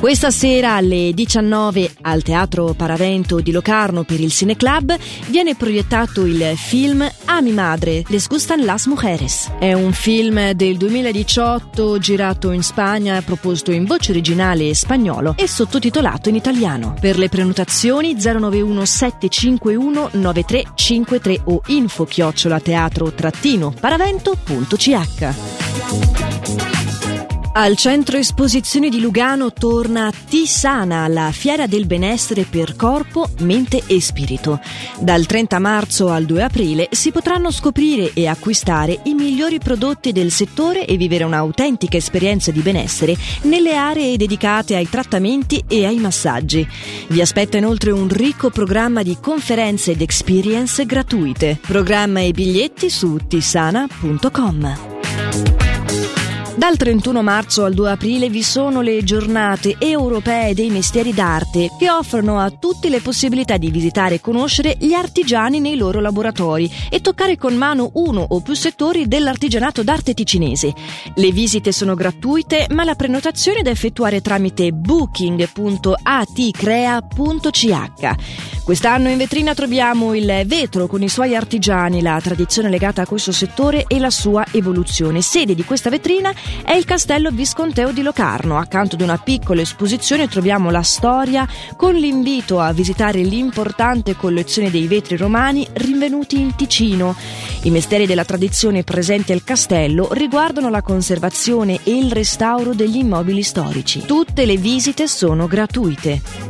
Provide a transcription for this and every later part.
Questa sera alle 19 al Teatro Paravento di Locarno per il Cineclub viene proiettato il film A mi madre, Les gustan las mujeres. È un film del 2018 girato in Spagna, proposto in voce originale spagnolo e sottotitolato in italiano. Per le prenotazioni 091 751 9353 o info chiocciola teatro-paravento.ch. Al centro esposizioni di Lugano torna Tisana, la fiera del benessere per corpo, mente e spirito. Dal 30 marzo al 2 aprile si potranno scoprire e acquistare i migliori prodotti del settore e vivere un'autentica esperienza di benessere nelle aree dedicate ai trattamenti e ai massaggi. Vi aspetta inoltre un ricco programma di conferenze ed experience gratuite. Programma e biglietti su tisana.com. Dal 31 marzo al 2 aprile vi sono le giornate europee dei mestieri d'arte che offrono a tutti le possibilità di visitare e conoscere gli artigiani nei loro laboratori e toccare con mano uno o più settori dell'artigianato d'arte ticinese. Le visite sono gratuite ma la prenotazione è da effettuare tramite booking.atcrea.ch. Quest'anno in vetrina troviamo il vetro con i suoi artigiani, la tradizione legata a questo settore e la sua evoluzione. Sede di questa vetrina è il Castello Visconteo di Locarno. Accanto ad una piccola esposizione troviamo la storia con l'invito a visitare l'importante collezione dei vetri romani rinvenuti in Ticino. I misteri della tradizione presenti al castello riguardano la conservazione e il restauro degli immobili storici. Tutte le visite sono gratuite.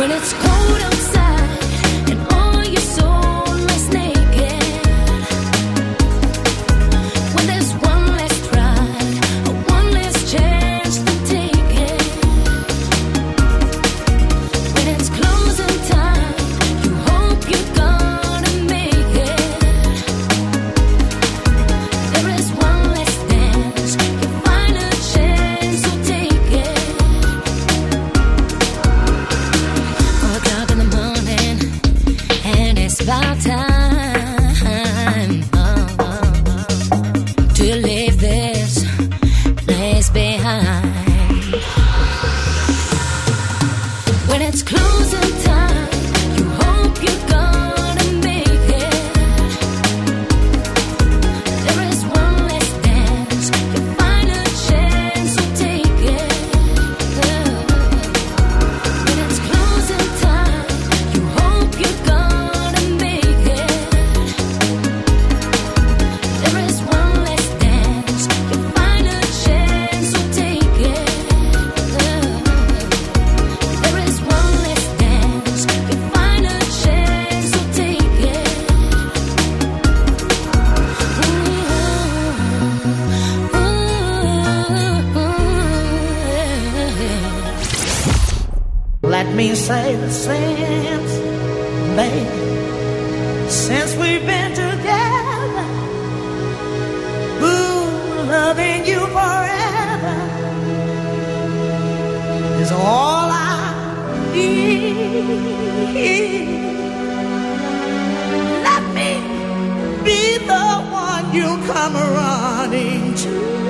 When it's cold outside. Closer time, you hope you go. Say the since, baby, since we've been together, ooh, loving you forever is all I need. Let me be the one you come running to.